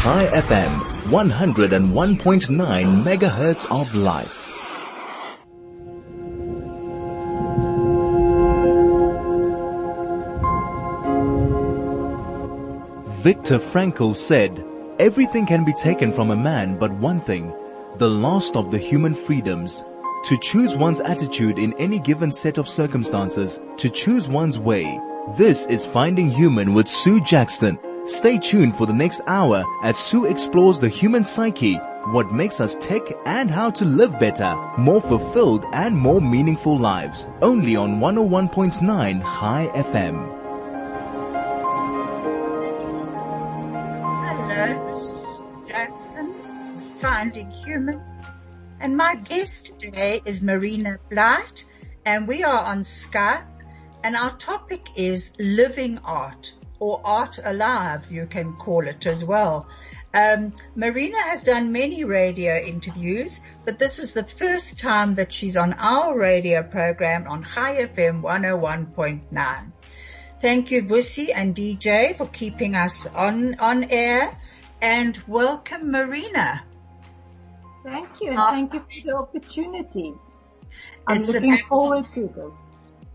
High FM, 101.9 megahertz of life. Viktor Frankl said, everything can be taken from a man but one thing, the last of the human freedoms. To choose one's attitude in any given set of circumstances, to choose one's way. This is Finding Human with Sue Jackson. Stay tuned for the next hour as Sue explores the human psyche, what makes us tick and how to live better, more fulfilled and more meaningful lives. Only on 101.9 High FM. Hello, this is Jackson, Finding Human. And my guest today is Marina Blight and we are on Skype and our topic is living art or art alive, you can call it as well. Um, Marina has done many radio interviews, but this is the first time that she's on our radio program on High FM 101.9. Thank you, Bussy and DJ for keeping us on, on air and welcome Marina. Thank you and uh, thank you for the opportunity. I'm looking forward to this.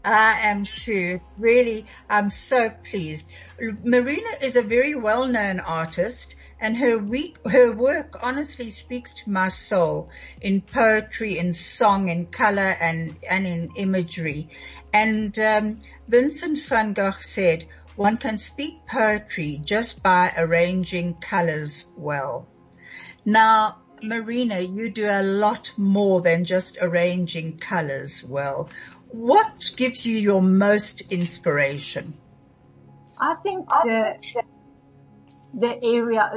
I am too. Really, I'm so pleased. Marina is a very well-known artist and her week, her work honestly speaks to my soul in poetry, in song, in color and, and in imagery. And, um, Vincent van Gogh said, one can speak poetry just by arranging colors well. Now, Marina, you do a lot more than just arranging colors well what gives you your most inspiration? I think the, the area,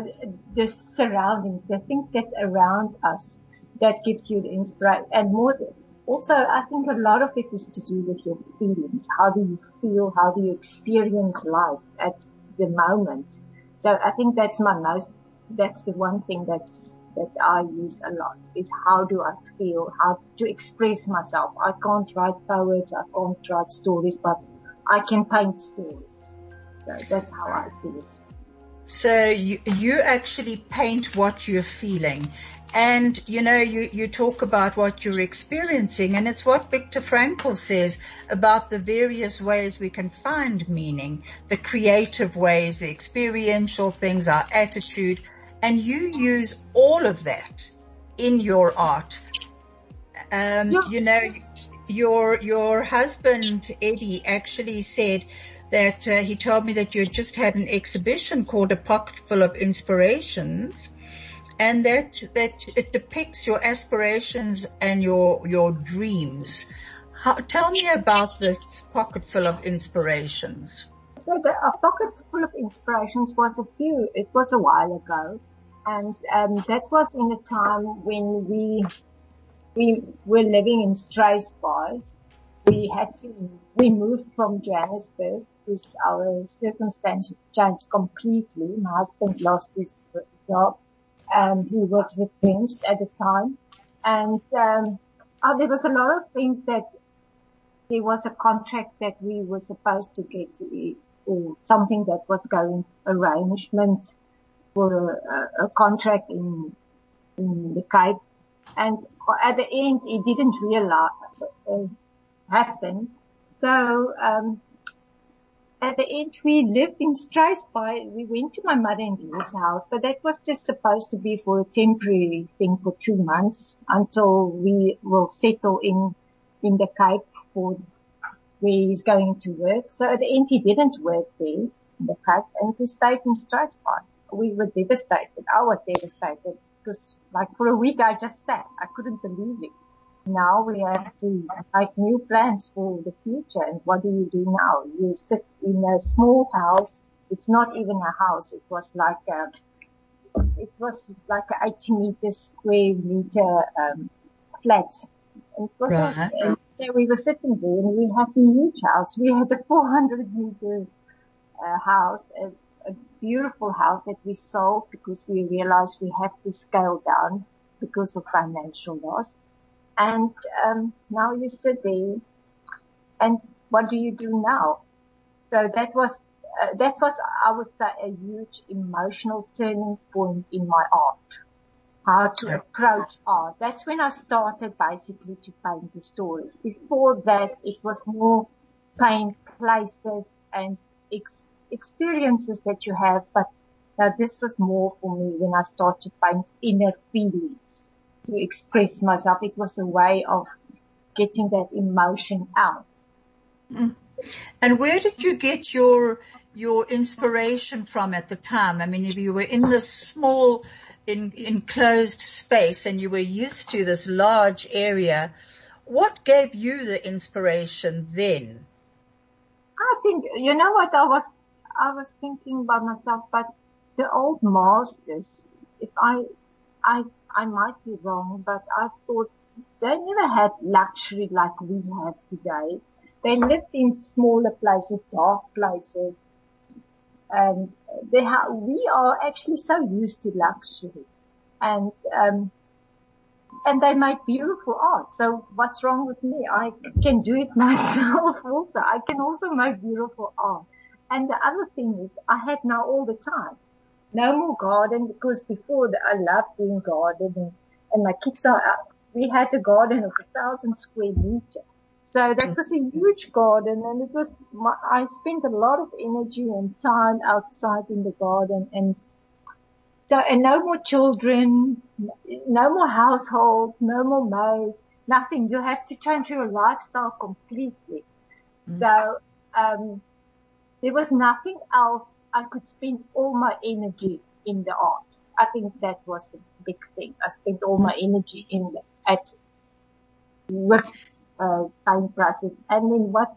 the surroundings, the things that's around us that gives you the inspiration and more, also I think a lot of it is to do with your feelings. How do you feel? How do you experience life at the moment? So I think that's my most, that's the one thing that's that I use a lot is how do I feel, how to express myself. I can't write poets, I can't write stories, but I can paint stories. So that's how I see it. So you, you actually paint what you're feeling. And you know, you, you talk about what you're experiencing and it's what Viktor Frankl says about the various ways we can find meaning, the creative ways, the experiential things, our attitude, and you use all of that in your art. Um, yeah. you know, your, your husband, Eddie, actually said that uh, he told me that you just had an exhibition called A Pocket Full of Inspirations and that, that it depicts your aspirations and your, your dreams. How, tell me about this pocket full of inspirations. So the a pocket full of inspirations was a few, it was a while ago. And, um, that was in a time when we, we were living in Struisbaai. We had to, we moved from Johannesburg because our circumstances changed completely. My husband lost his job. and he was retrenched at the time. And, um, oh, there was a lot of things that there was a contract that we were supposed to get or something that was going arrangement for a, a contract in, in the Cape. And at the end, it didn't realize, uh, happen. So, um, at the end, we lived in Struisbaai. We went to my mother-in-law's house, but that was just supposed to be for a temporary thing for two months until we will settle in, in the Cape for where he's going to work. So at the end, he didn't work there in the Cape and he stayed in Struisbaai. We were devastated. I was devastated because like for a week I just sat. I couldn't believe it. Now we have to make new plans for the future. And what do you do now? You sit in a small house. It's not even a house. It was like a, it was like an 80 meter square meter, um, flat. And right. like, so we were sitting there and we had a huge house. We had a 400 meter uh, house, a, a beautiful house that we sold because we realized we had to scale down because of financial loss. And um, now you sit there and what do you do now? So that was uh, that was, I would say, a huge emotional turning point in my art. How to approach art. That's when I started basically to paint the stories. Before that, it was more paint places and ex- experiences that you have, but uh, this was more for me when I started to find inner feelings to express myself. It was a way of getting that emotion out. Mm. And where did you get your your inspiration from at the time? I mean, if you were in this small, in, enclosed space and you were used to this large area, what gave you the inspiration then? I think you know what I was I was thinking about myself, but the old masters, if I I I might be wrong, but I thought they never had luxury like we have today. They lived in smaller places, dark places. And they ha- we are actually so used to luxury. And, um, and they make beautiful art. So what's wrong with me? I can do it myself also. I can also make beautiful art. And the other thing is I had now all the time. No more garden because before I loved doing gardening and my kids are, we had a garden of a thousand square meter. so that was a huge garden and it was, my, I spent a lot of energy and time outside in the garden and so, and no more children, no more household, no more maids, nothing. You have to change your lifestyle completely. Mm. So, um, there was nothing else. I could spend all my energy in the art. I think that was the big thing. I spent all my energy in the, at with uh, time process. And then what,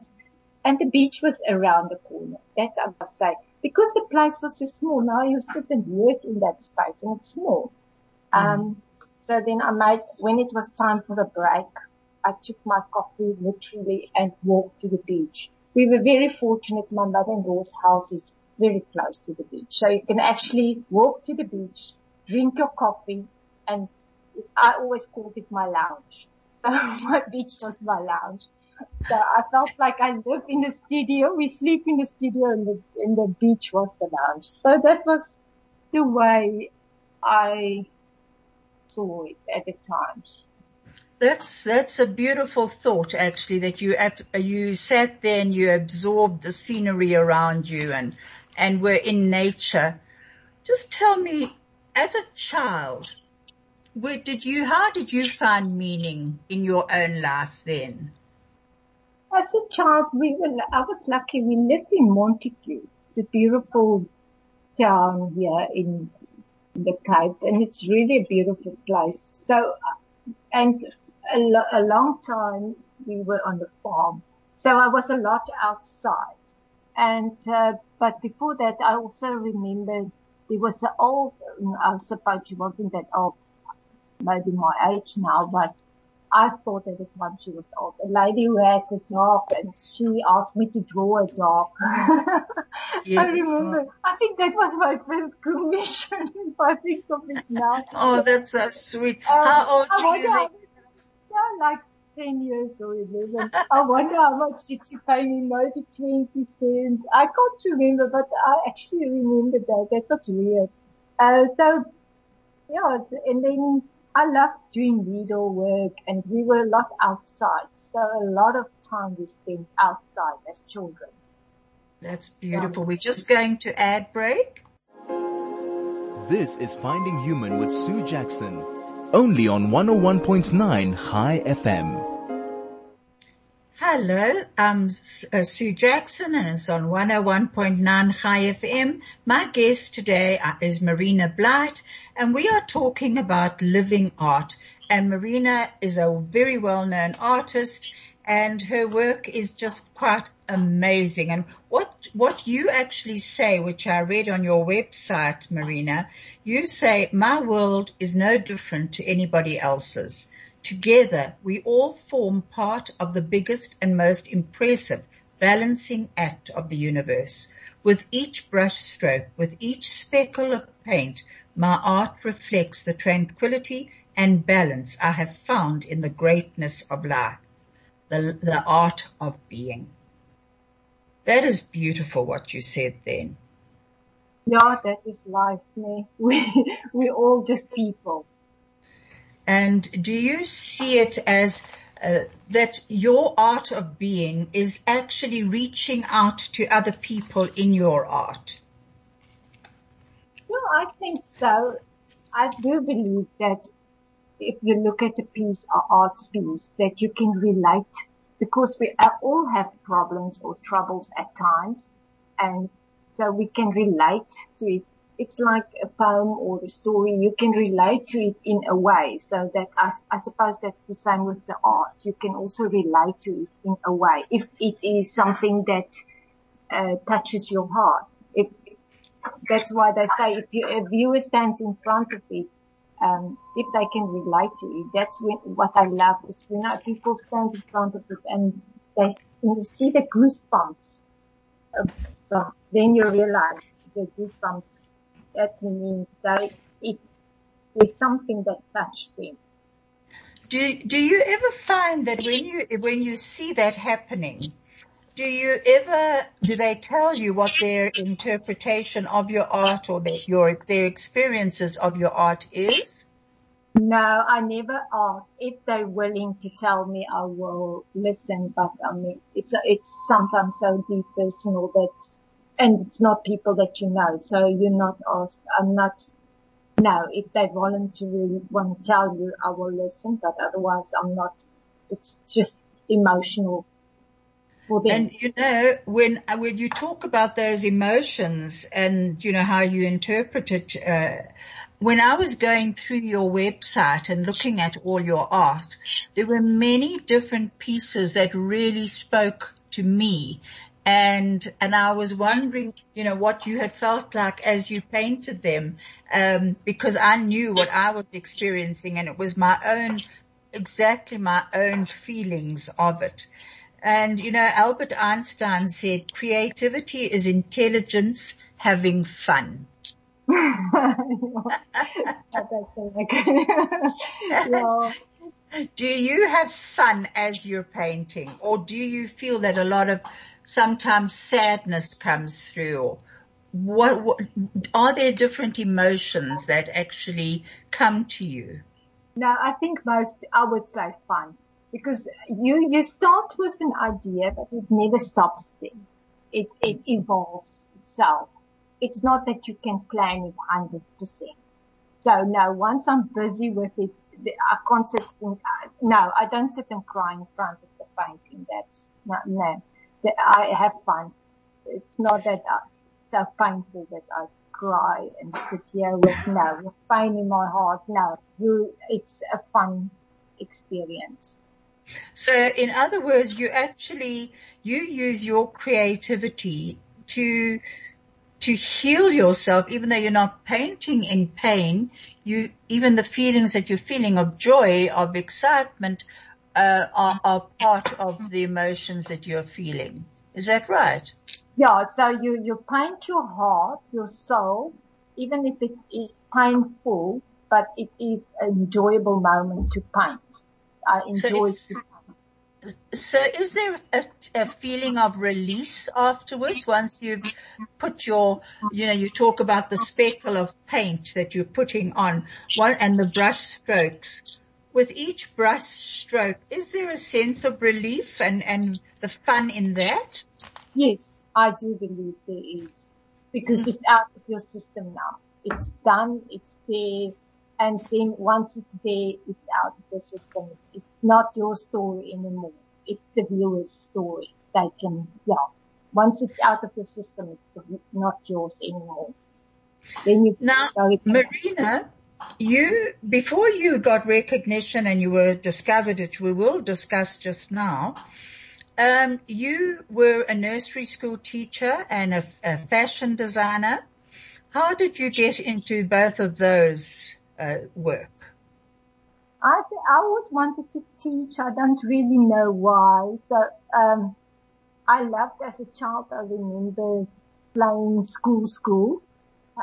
and the beach was around the corner. That I must say. Because the place was so small, now you sit and work in that space and it's small. Mm. Um, so then I made, when it was time for a break, I took my coffee literally and walked to the beach. We were very fortunate. My mother-in-law's house is very close to the beach. So you can actually walk to the beach, drink your coffee, and I always called it my lounge. So my beach was my lounge. So I felt like I live in a studio. We sleep in the studio and the, and the beach was the lounge. So that was the way I saw it at the time. That's, that's a beautiful thought actually that you, you sat there and you absorbed the scenery around you and, and were in nature. Just tell me, as a child, where did you, how did you find meaning in your own life then? As a child, we were, I was lucky. We lived in Montagu. It's a beautiful town here in, in the Cape and it's really a beautiful place. So, and a, lo- a long time we were on the farm. So I was a lot outside. And, uh, but before that, I also remember there was an old, I suppose she wasn't that old, maybe my age now, but I thought at the time she was old. A lady who had a dog and she asked me to draw a dog. yeah. I remember, I think that was my first commission if I think of it now. Oh, that's so sweet. Um, how old are you? Yeah, like 10 years or 11. I wonder how much did she pay me? Maybe 20 cents. I can't remember, but I actually remember that. That was weird. Uh, so, yeah, and then I loved doing needlework and we were a lot outside. So a lot of time we spent outside as children. That's beautiful. We're just going to ad break. This is Finding Human with Sue Jackson. Only on 101.9 High FM. Hello, I'm uh, Sue Jackson and it's on 101.9 High FM. My guest today uh, is Marina Blight and we are talking about living art and Marina is a very well-known artist and her work is just quite amazing. And what, what you actually say, which I read on your website, Marina, you say, my world is no different to anybody else's. Together, we all form part of the biggest and most impressive balancing act of the universe. With each brushstroke, with each speckle of paint, my art reflects the tranquility and balance I have found in the greatness of life, the, the art of being. That is beautiful what you said then. Yeah, that is life, me. We, we're all just people. And do you see it as uh, that your art of being is actually reaching out to other people in your art? Well, I think so. I do believe that if you look at a piece, or art piece, that you can relate because we all have problems or troubles at times and so we can relate to it. It's like a poem or a story. You can relate to it in a way. So that I, I suppose that's the same with the art. You can also relate to it in a way. If it is something that uh, touches your heart. If that's why they say if you, a viewer stands in front of it, um, if they can relate to it, that's when, what I love is when I, people stand in front of it and they and you see the goosebumps. Uh, then you realize the goosebumps. That means that it is something that touched them. Do do you ever find that when you when you see that happening, do you ever do they tell you what their interpretation of your art or their your their experiences of your art is? No, I never ask. If they're willing to tell me, I will listen. But I mean, it's it's sometimes so deep personal that, and it's not people that you know. So you're not asked. I'm not. No, if they voluntarily want to tell you, I will listen. But otherwise, I'm not. It's just emotional and you know, when, when you talk about those emotions and, you know, how you interpret it, uh, when I was going through your website and looking at all your art, there were many different pieces that really spoke to me. And, and I was wondering, you know, what you had felt like as you painted them, um, because I knew what I was experiencing and it was my own, exactly my own feelings of it. And you know, Albert Einstein said creativity is intelligence having fun. Do you have fun as you're painting or do you feel that a lot of sometimes sadness comes through or what, what are there different emotions that actually come to you? No, I think most, I would say fun because you, you start with an idea, but it never stops there. It, it evolves itself. It's not that you can plan it 100%. So no, once I'm busy with it, I can't sit and, no, I don't sit and cry in front of the painting. That's not, no, I have fun. It's not that I, so painful that I cry and sit here with no, with pain in my heart. No, you, it's a fun experience. So in other words, you actually, you use your creativity to, to heal yourself, even though you're not painting in pain, you, even the feelings that you're feeling of joy, of excitement, uh, are, are part of the emotions that you're feeling. Is that right? Yeah, so you, you paint your heart, your soul, even if it is painful, but it is an enjoyable moment to paint. I enjoy so so is there a, a, feeling of release afterwards once you've put your, you know, you talk about the speckle of paint that you're putting on one and the brush strokes. With each brush stroke, is there a sense of relief and, and the fun in that? Yes, I do believe there is because mm-hmm. it's out of your system now. It's done. It's there and then once it's there, it's out of the system. It's not your story anymore. It's the viewer's story. They can, yeah. Once it's out of the system, it's not yours anymore. Then you now, Marina, you before you got recognition and you were discovered, which we will discuss just now. Um, you were a nursery school teacher and a, a fashion designer. How did you get into both of those work? I I always wanted to teach. I don't really know why. So um, I loved as a child. I remember playing school school,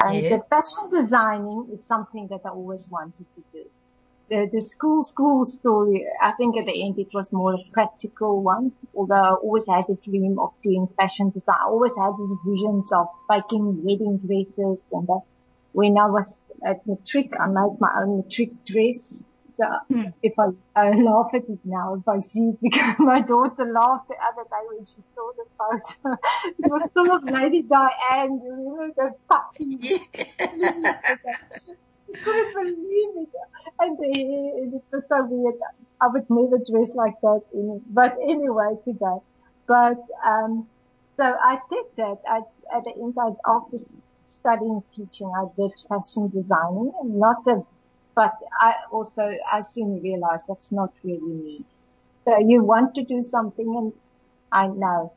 and yeah. the fashion designing is something that I always wanted to do. the, the school school story, I think at the end it was more a practical one, although I always had a dream of doing fashion design. I always had these visions of making wedding dresses and that when I was at matric, I made my own matric dress. So hmm. if I, I laugh at it now, if I see it because my daughter laughed the other day when she saw the photo. it was full of Lady Diane, you remember the puppy? I couldn't believe it. And it was so weird. I would never dress like that in, but anyway, today. But, um, so I did that. I, at the end, I, after studying teaching, I did fashion designing not a, but I also, I soon realized that's not really me. So you want to do something and I know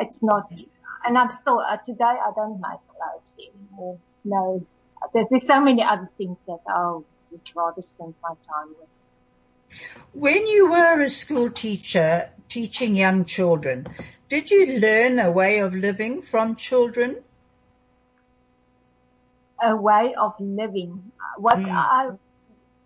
it's not, and I'm still, uh, today I don't make clothes anymore. No, there's, there's so many other things that I would rather spend my time with. When you were a school teacher teaching young children, did you learn a way of living from children? A way of living. What mm. I,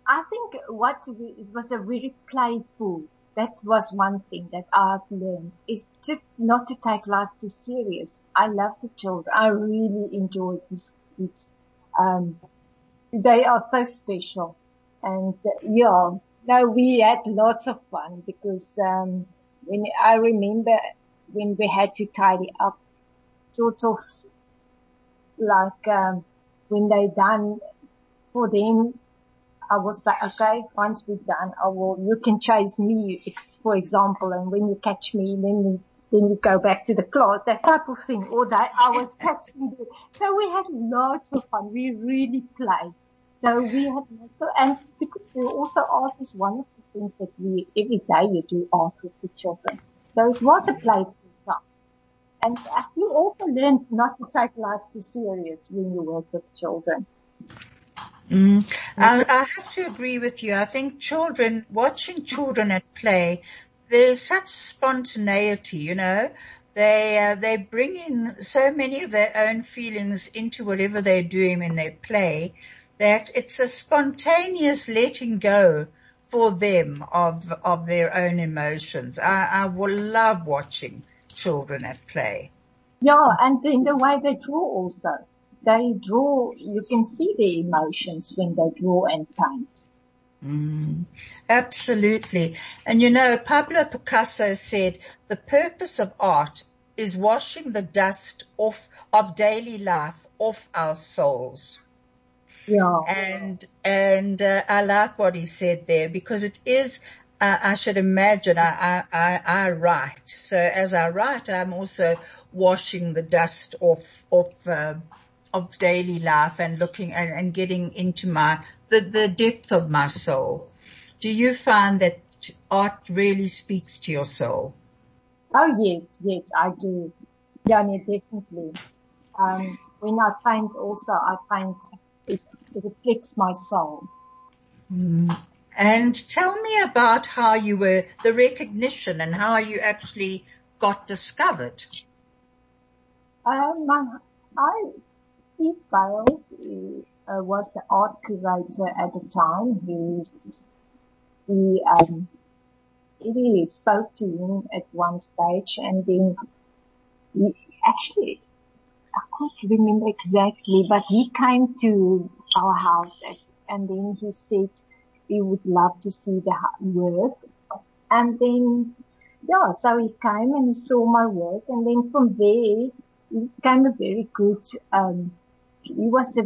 I think what was a very playful. That was one thing that I've learned is just not to take life too serious. I love the children. I really enjoy this, this um, they are so special. And uh, yeah, no, we had lots of fun because, um, when I remember when we had to tidy up sort of like, um, when they done for them, I was like, okay, once we're done, I will, you can chase me, for example, and when you catch me, then you then you go back to the class, that type of thing, or that I was catching the, so we had lots of fun. We really played. So we had so, and because we also art is one of the things that we, every day you do art with the children. So it was a playful. And you also learn not to take life too serious when you work with children. Mm. I, I have to agree with you. I think children, watching children at play, there's such spontaneity, you know. They uh, they bring in so many of their own feelings into whatever they're doing when they play that it's a spontaneous letting go for them of of their own emotions. I, I will love watching children at play. Yeah, and in the way they draw also. They draw, you can see their emotions when they draw and paint. Mm, absolutely. And you know, Pablo Picasso said the purpose of art is washing the dust off of daily life off our souls. Yeah. And, and, uh, I like what he said there because it is, uh, I should imagine I, I, I, write. So as I write, I'm also washing the dust off, off, uh, of daily life and looking and, and getting into my the, the depth of my soul. Do you find that art really speaks to your soul? Oh yes, yes, I do. Yeah, no, definitely. Um, when I paint also, I find it, it reflects my soul. Mm. And tell me about how you were, the recognition and how you actually got discovered. Um, I, Steve Bales uh, was the art curator at the time. He, he, um, he spoke to him at one stage and then he actually, I can't remember exactly, but he came to our house at, and then he said he would love to see the work. And then, yeah, so he came and he saw my work and then from there, he became a very good, um, he was a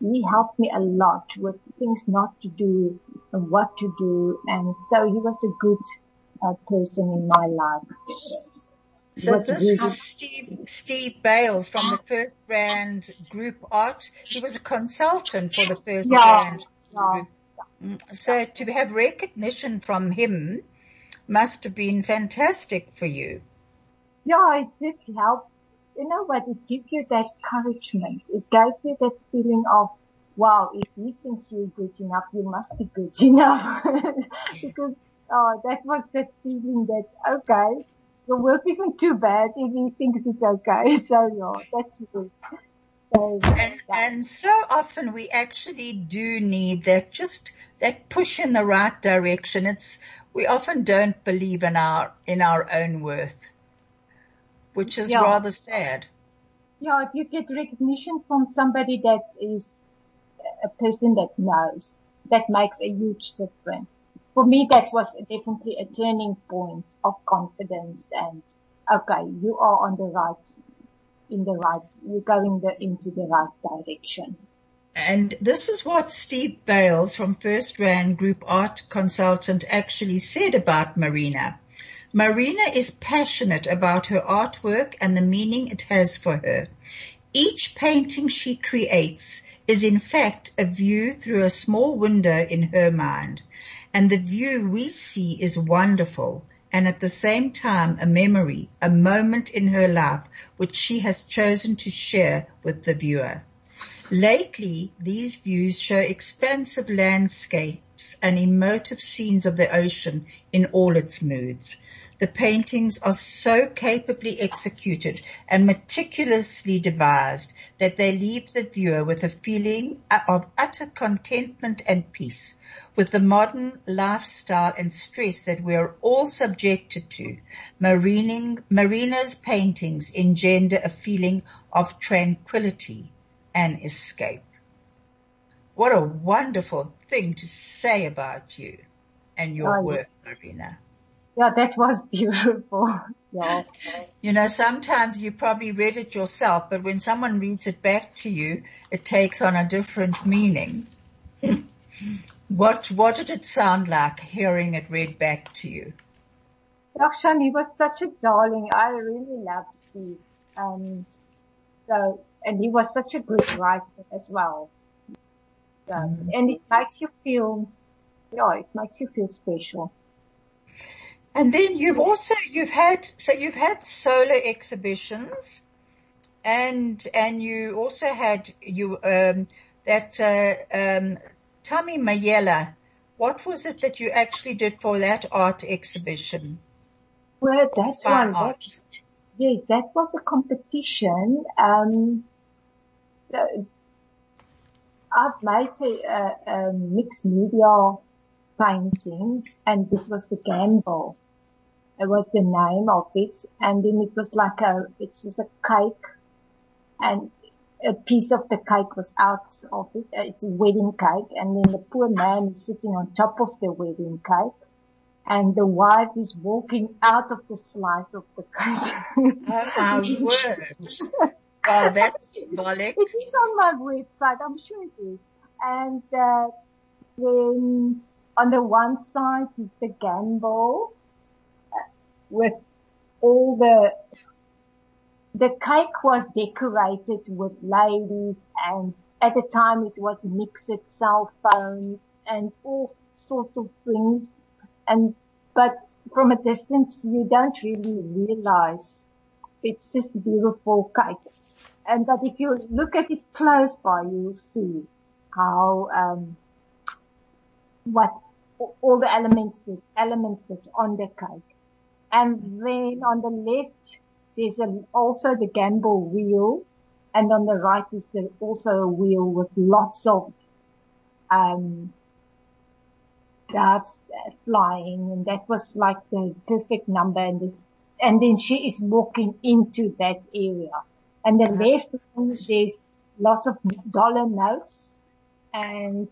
he helped me a lot with things not to do and what to do. And so he was a good uh, person in my life. So this was Steve, Steve Bales from the First Rand Group Art. He was a consultant for the First yeah, Rand yeah, Group. Mm, so to have recognition from him must have been fantastic for you. Yeah, it did help you know what, it gives you that encouragement. It gave you that feeling of, wow, if he thinks you're good enough, you must be good enough. because, oh, that was that feeling that, okay, the work isn't too bad if he thinks it's okay. So yeah, that's good. And, and so often we actually do need that just that push in the right direction. It's, we often don't believe in our, in our own worth, which is Yeah. rather sad. yeah, if you get recognition from somebody that is a person that knows, that makes a huge difference. For me, that was definitely a turning point of confidence and, okay, you are on the right, in the right, you're going the, into the right direction. And this is what Steve Bales from First Rand Group Art Consultant actually said about Marina. Marina is passionate about her artwork and the meaning it has for her. Each painting she creates is in fact a view through a small window in her mind. And the view we see is wonderful and at the same time a memory, a moment in her life which she has chosen to share with the viewer. Lately, these views show expansive landscapes and emotive scenes of the ocean in all its moods. The paintings are so capably executed and meticulously devised that they leave the viewer with a feeling of utter contentment and peace. With the modern lifestyle and stress that we are all subjected to, Marining, Marina's paintings engender a feeling of tranquility and escape. What a wonderful thing to say about you and your Oh, work, Marina. Yeah, that was beautiful. Yeah. You know, sometimes you probably read it yourself, but when someone reads it back to you, it takes on a different meaning. what, what did it sound like hearing it read back to you? Dakshan, he was such a darling. I really loved Steve. Um, so, and he was such a good writer as well. So, and it makes you feel, yeah, it makes you feel special. And then you've also, you've had, so you've had solo exhibitions and, and you also had, you, um, that, uh, um, Thami Mnyele. What was it that you actually did for that art exhibition? Well, that's one. That, yes, that was a competition. Um, I've made a, a, a mixed media painting and it was the gamble. It was the name of it. And then it was like a, it was a cake and a piece of the cake was out of it. It's a wedding cake and then the poor man is sitting on top of the wedding cake and the wife is walking out of the slice of the cake. My word. Wow, that's symbolic. It is on my website. I'm sure it is. And uh, then on the one side is the gamble uh, with all the the cake was decorated with ladies and at the time it was mixed cell phones and all sorts of things and but from a distance you don't really realize it's just a beautiful cake and but if you look at it close by, you'll see how um, what all the elements that elements that's on the cake. And then on the left, there's a, also the gamble wheel, and on the right is the, also a wheel with lots of um, doves flying, and that was like the perfect number. And this, and then she is walking into that area. And the left one, there's lots of dollar notes and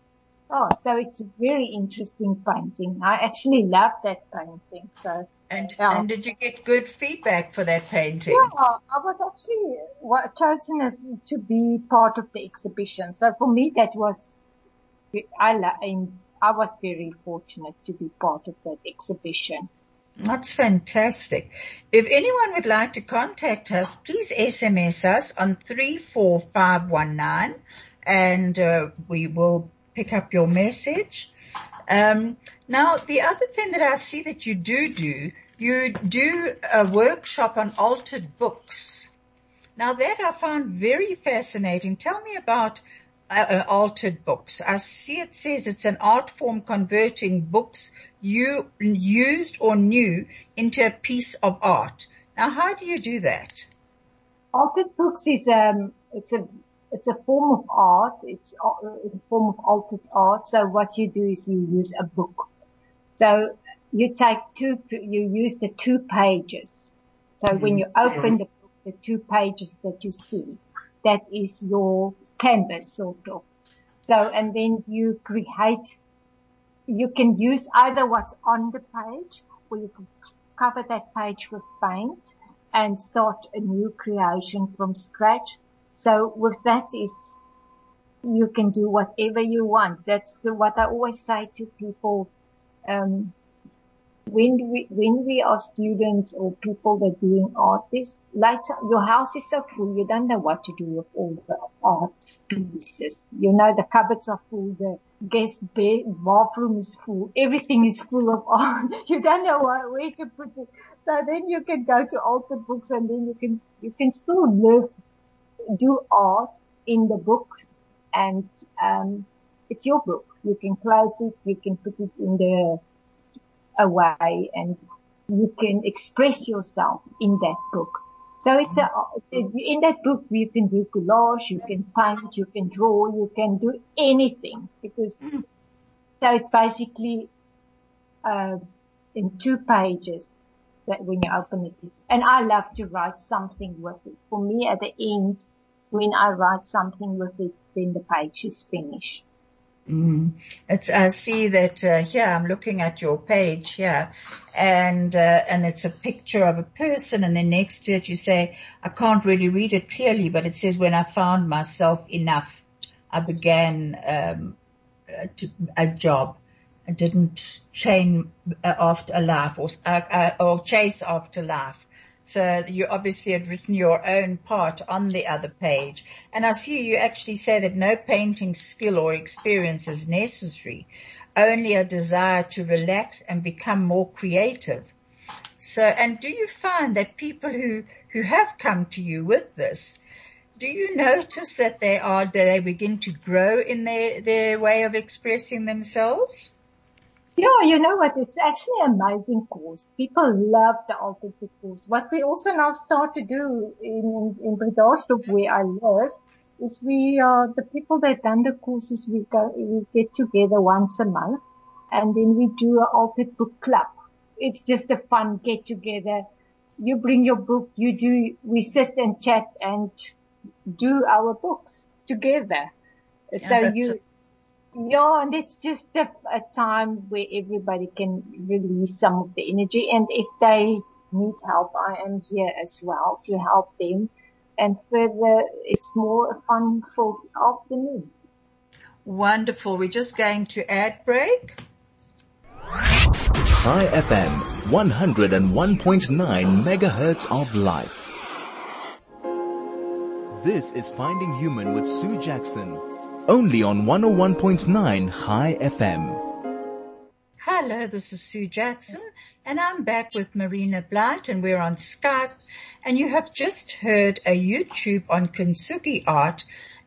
oh, so it's a very interesting painting. I actually love that painting. So And, Yeah. and did you get good feedback for that painting? yeah, I was actually chosen as to be part of the exhibition. So for me, that was, I, I was very fortunate to be part of that exhibition. That's fantastic. If anyone would like to contact us, please SMS us on 34519 and uh, we will pick up your message. Um, now, the other thing that I see that you do do, you do a workshop on altered books. Now that I found very fascinating. Tell me about uh, uh, altered books. I see it says it's an art form converting books used or new into a piece of art. Now how do you do that? Altered Books is um it's a it's a form of art. It's a form of altered art. So what you do is you use a book. So you take two, you use the two pages. So mm-hmm. when you open the book, the two pages that you see, that is your canvas sort of. So, and then you create, you can use either what's on the page or you can cover that page with paint and start a new creation from scratch. So with that is, you can do whatever you want. That's the, what I always say to people. Um, when we when we are students or people that are doing art, this later your house is so full, you don't know what to do with all the art pieces. You know the cupboards are full, the guest bathroom is full, everything is full of art. you don't know where, where to put it. So then you can go to altered books and then you can you can still live do art in the books and um it's your book. You can close it, you can put it in the away and you can express yourself in that book. So it's a, in that book you can do collage, you can paint, you can draw, you can do anything because, so it's basically, uh, in two pages that when you open it is, and I love to write something with it. For me at the end, when I write something with it, then the page is finished. Mm. It's, I see that uh, here. I'm looking at your page here, and uh, and it's a picture of a person, and then next to it you say, I can't really read it clearly, but it says, when I found myself enough, I began um, uh, to, a job. I didn't chain uh, after a life or uh, or chase after life. So you obviously had written your own part on the other page. And I see you actually say that no painting skill or experience is necessary, only a desire to relax and become more creative. So, and do you find that people who, who have come to you with this, do you notice that they are, they begin to grow in their, their way of expressing themselves? Yeah, you know what? It's actually an amazing course. People love the Alphabet course. What we also now start to do in, in Bredasdorp where I live is we, uh, the people that done the courses, we go, we get together once a month and then we do an Alphabet book club. It's just a fun get together. You bring your book, you do, we sit and chat and do our books together. Yeah, so you, yeah, and it's just a, a, time where everybody can release some of the energy. And if they need help, I am here as well to help them. And further, it's more a fun full afternoon. Wonderful. We're just going to ad break. Hi FM, 101.9 megahertz of life. This is Finding Human with Sue Jackson only on 101.9 High FM. Hello, this is Sue Jackson and I'm back with Marina Blight and we're on Skype and you have just heard a YouTube on kintsugi art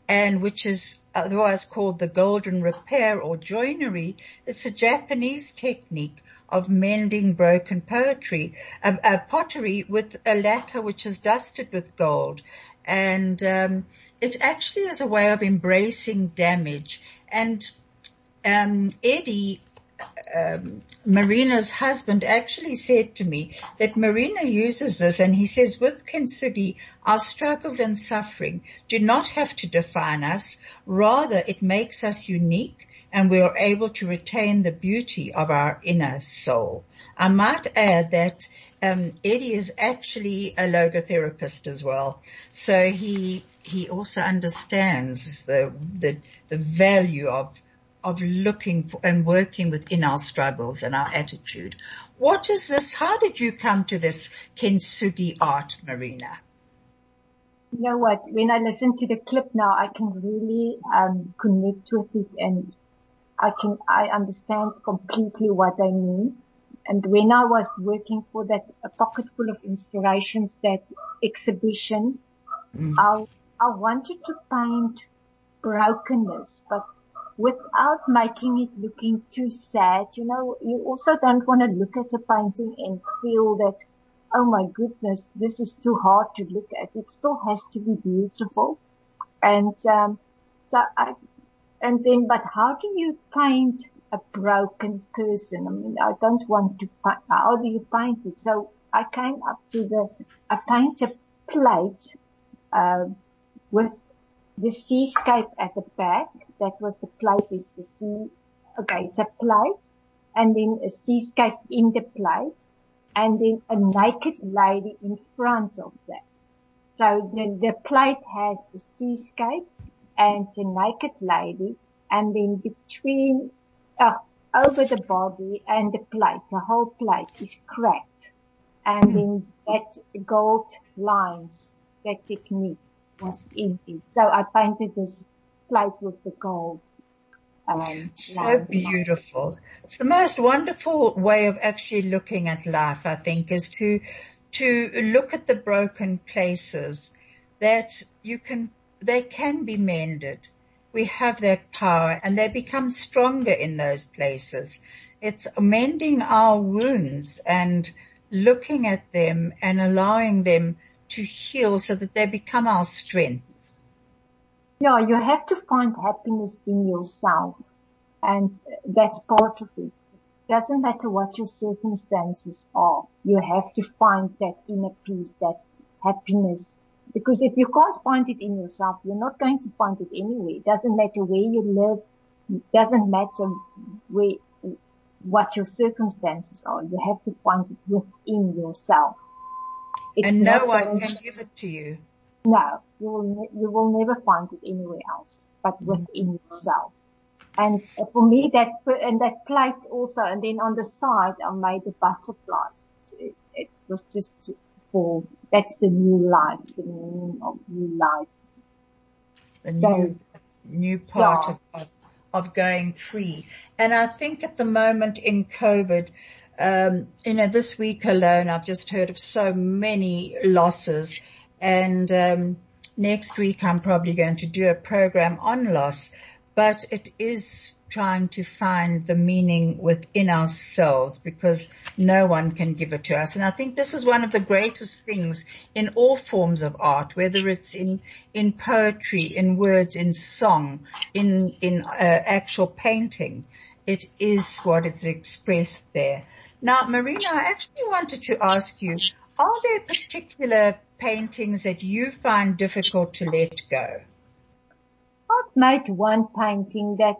and which is otherwise called the golden repair or joinery. It's a Japanese technique of mending broken poetry, uh, pottery with a lacquer which is dusted with gold and um, it actually is a way of embracing damage. And um, Eddie, um, Marina's husband, actually said to me that Marina uses this, and he says, with kintsugi, our struggles and suffering do not have to define us. Rather, it makes us unique and we are able to retain the beauty of our inner soul. I might add that um, Eddie is actually a logotherapist as well, so he he also understands the the the value of of looking for and working within our struggles and our attitude. What is this? How did you come to this kintsugi art, Marina? You know what? When I listen to the clip now, I can really um, connect with it, and I can I understand completely what they mean. And when I was working for that a pocket full of inspirations, that exhibition, mm. I, I wanted to paint brokenness, but without making it looking too sad. You know, you also don't want to look at a painting and feel that, oh my goodness, this is too hard to look at. It still has to be beautiful. And, um, so I, and then, but how do you paint a broken person? I mean, I don't want to, paint. how do you paint it? So I came up to the, I paint a plate, uh, with the seascape at the back. That was the plate is the sea. Okay, it's a plate and then a seascape in the plate and then a naked lady in front of that. So the, the plate has the seascape and the naked lady and then between, uh, over the body and the plate, the whole plate is cracked. And then that gold lines, that technique was in it. So I painted this plate with the gold. Um, so beautiful. It's the most wonderful way of actually looking at life, I think, is to, to look at the broken places that you can, they can be mended. We have that power and they become stronger in those places. It's mending our wounds and looking at them and allowing them to heal so that they become our strength. Yeah, you have to find happiness in yourself and that's part of it. Doesn't matter what your circumstances are. You have to find that inner peace, that happiness. Because if you can't find it in yourself, you're not going to find it anywhere. It doesn't matter where you live. It doesn't matter where, what your circumstances are. You have to find it within yourself. It's and no one can give it to you. No, you will, you will never find it anywhere else, but mm-hmm. within yourself. And for me, that, and that plate also, and then on the side, I made the butterflies. It, it was just for, that's the new life, the meaning of new life. The so, new, new part yeah. of, of, of going free. And I think at the moment in COVID, um, you know, this week alone, I've just heard of so many losses and, um, next week I'm probably going to do a program on loss, but it is trying to find the meaning within ourselves because no one can give it to us. And I think this is one of the greatest things in all forms of art, whether it's in, in poetry, in words, in song, in, in uh, actual painting. It is what is expressed there. Now, Marina, I actually wanted to ask you, are there particular paintings that you find difficult to let go? I've made one painting that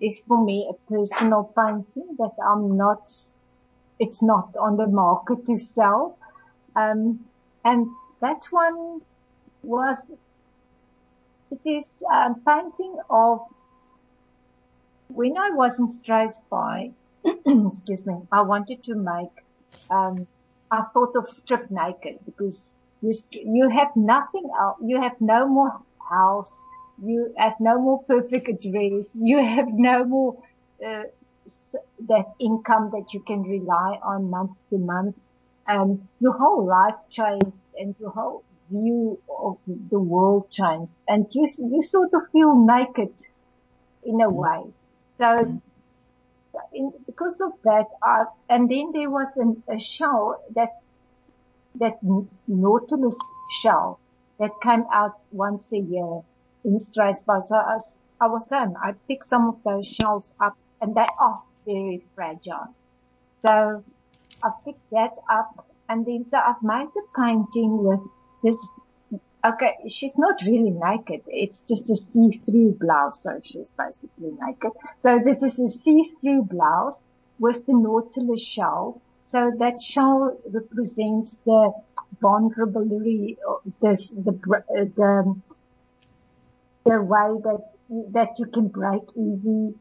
is for me a personal painting that I'm not, it's not on the market to sell. Um, and that one was, it is a painting of when I was in Struisbaai, excuse me, I wanted to make, um, I thought of strip naked because you, you have nothing else, you have no more house, you have no more perfect address, you have no more, uh, that income that you can rely on month to month. Um, your whole life changed and your whole view of the world changed and you, you sort of feel naked in a way. So in, because of that, uh, and then there was an, a show that, that Nautilus show that came out once a year in Struisbaai. So I, I was saying, I picked some of those shells up and they are very fragile. So I picked that up and then so I've made the painting with this okay, she's not really naked. It's just a see-through blouse, so she's basically naked. So this is a see-through blouse with the nautilus shell. So that shell represents the vulnerability, the, uh, the, the, the way that, that you can break easy.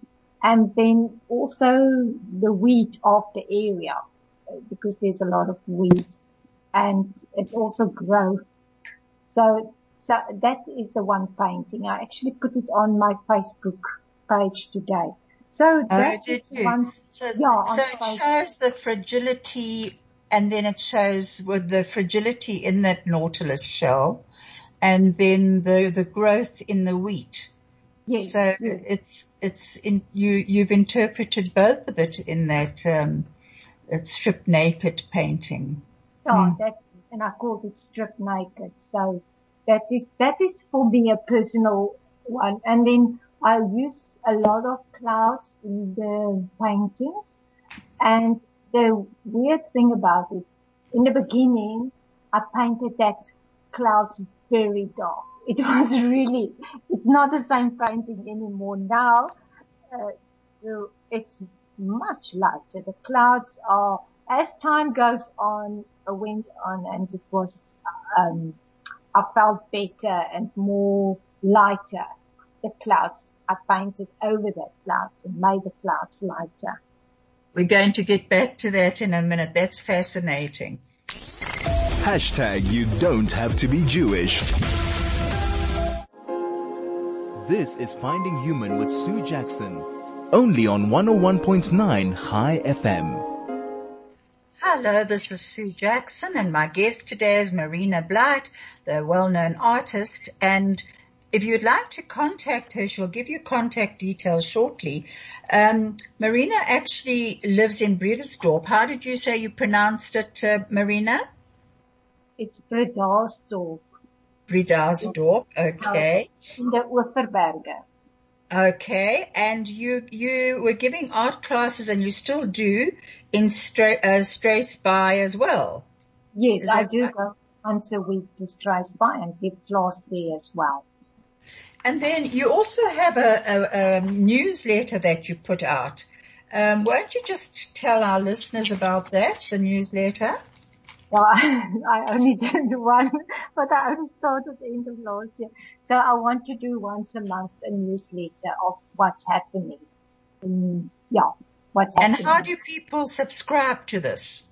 And then also the wheat of the area, because there's a lot of wheat and it's also growth so, so that is the one painting. I actually put it on my Facebook page today. So oh, that is one. So, yeah, so it shows the fragility and then it shows with the fragility in that nautilus shell and then the, the growth in the wheat. Yes, so yes. it's, it's in, you, you've interpreted both of it in that, um, strip naked painting. Yeah, mm. that and I called it strip naked. So that is, that is for me a personal one. And then I use a lot of clouds in the paintings. And the weird thing about it, in the beginning, I painted that clouds very dark. It was really, it's not the same painting anymore now. Uh, it's much lighter. The clouds are, as time goes on, I went on and it was, um, I felt better and more lighter. The clouds, I painted over the clouds and made the clouds lighter. We're going to get back to that in a minute. That's fascinating. Hashtag you don't have to be Jewish. This is Finding Human with Sue Jackson. Only on 101.9 Chai FM. Hello, this is Sue Jackson and my guest today is Marina Blight, the well-known artist. And if you'd like to contact her, she'll give you contact details shortly. Um, Marina actually lives in Bredasdorp. How did you say you pronounced it, uh, Marina? It's Bredasdorp. Bredasdorp, okay. In the Oeverberge. Okay, and you you were giving art classes, and you still do in Stra- uh, as well. Yes, I do right? go once a week to Struisbaai and give class there as well. And then you also have a, a, a newsletter that you put out. Um, won't you just tell our listeners about that, the newsletter? Well, I, only did one, but I only started end of last year. So I want to do once a month a newsletter of what's happening. Um, yeah, what's and happening. And how do people subscribe to this?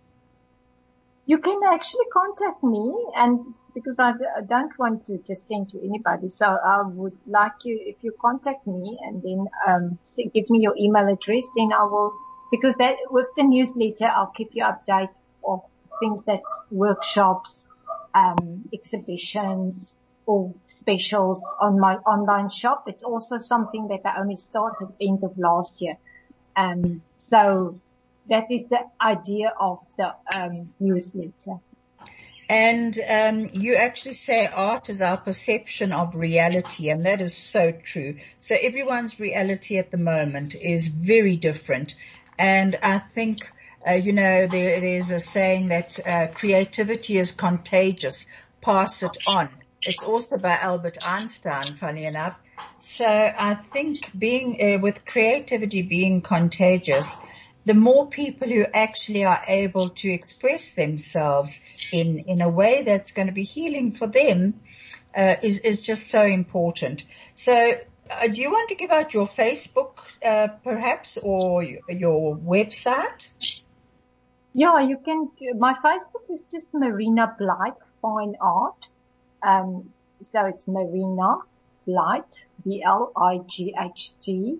You can actually contact me and because I, don't want to just send to anybody. So I would like you, if you contact me and then, um, give me your email address, then I will, because that, with the newsletter, I'll keep you updated things that's workshops, um, exhibitions or specials on my online shop. It's also something that I only started end of last year. Um, so that is the idea of the um, newsletter. And um, you actually say art is our perception of reality, and that is so true. So everyone's reality at the moment is very different, and I think uh, you know, there, there's a saying that uh, creativity is contagious. Pass it on. It's also by Albert Einstein, funny enough. So I think being uh, with creativity being contagious, the more people who actually are able to express themselves in in a way that's going to be healing for them uh, is is just so important. So uh, do you want to give out your Facebook, uh, perhaps, or your website? Yeah, you can. My Facebook is just Marina Blight Fine Art. Um, so it's Marina Blight, B-L-I-G-H-T,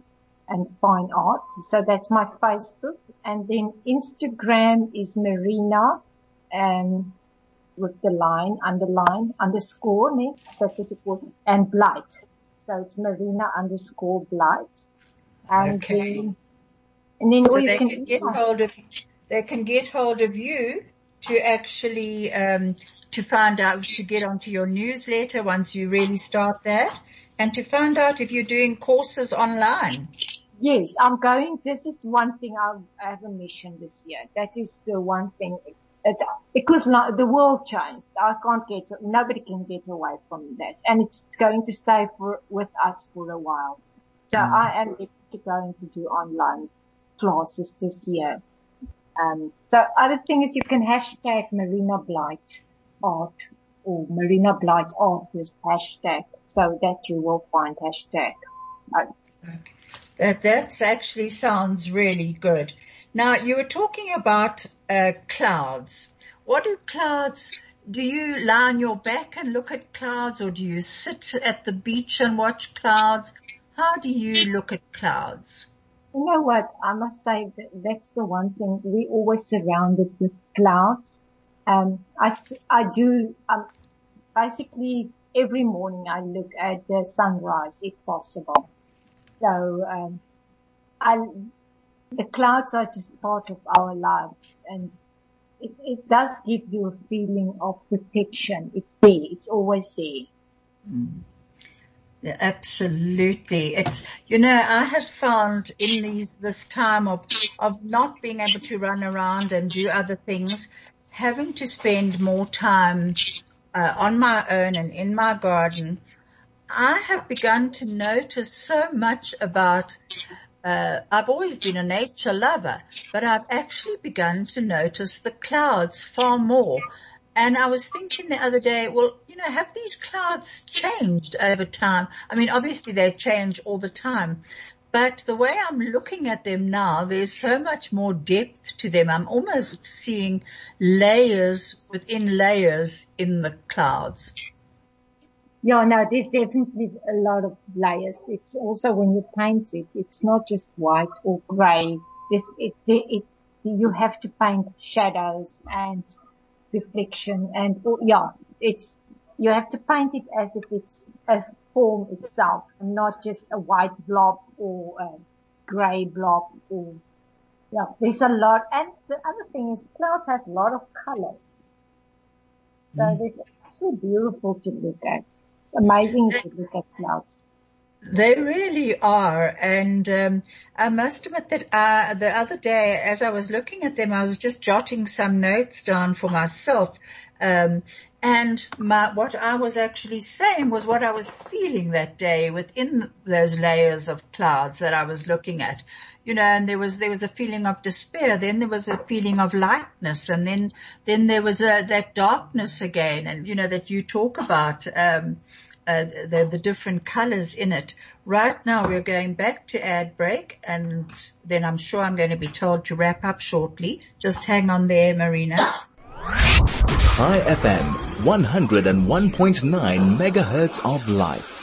and Fine Art. So that's my Facebook. And then Instagram is Marina, and with the line, underline, underscore, ne? and Blight. So it's Marina underscore Blight. And okay. Then, and then so you can, can get hold of they can get hold of you to actually um, to find out to get onto your newsletter once you really start that, and to find out if you're doing courses online. Yes, I'm going. This is one thing I have a mission this year. That is the one thing because the world changed. I can't get, nobody can get away from that. And it's going to stay for, with us for a while. So mm. I am going to do online classes this year. Um, so other thing is you can hashtag Marina Blight art or Marina Blight artist hashtag so that you will find hashtag. Okay. That, that's actually sounds really good. Now you were talking about uh, clouds. What do clouds? Do you lie on your back and look at clouds, or do you sit at the beach and watch clouds? How do you look at clouds? You know what? I must say that that's the one thing we always surrounded with clouds. Um, I, I do, um, basically every morning I look at the sunrise if possible. So, um, I, the clouds are just part of our lives and it, it does give you a feeling of protection. It's there. It's always there. Absolutely. It's, you know, I have found in these, this time of, of not being able to run around and do other things, having to spend more time uh, on my own and in my garden, I have begun to notice so much about uh, I've always been a nature lover, but I've actually begun to notice the clouds far more. And I was thinking the other day, well, you know, have these clouds changed over time? I mean, obviously they change all the time, but the way I'm looking at them now, there's so much more depth to them. I'm almost seeing layers within layers in the clouds. Yeah, no, there's definitely a lot of layers. It's also when you paint it, it's not just white or grey. This, it, it, you have to paint shadows and reflection and, oh, yeah, it's, you have to paint it as if it's a form itself and not just a white blob or a grey blob or, yeah, there's a lot. And the other thing is clouds has a lot of color. So mm. it's actually beautiful to look at It's amazing to look at clouds. They really are. And um, I must admit that uh, the other day, as I was looking at them, I was just jotting some notes down for myself. Um, and my, what I was actually saying was what I was feeling that day within those layers of clouds that I was looking at. You know, and there was, there was a feeling of despair. Then there was a feeling of lightness. And then, then there was a, that darkness again. And, you know, that you talk about, um, uh, the, the different colors in it. Right now we're going back to ad break and then I'm sure I'm going to be told to wrap up shortly. Just hang on there, Marina. Chai FM, 101.9 megahertz of life.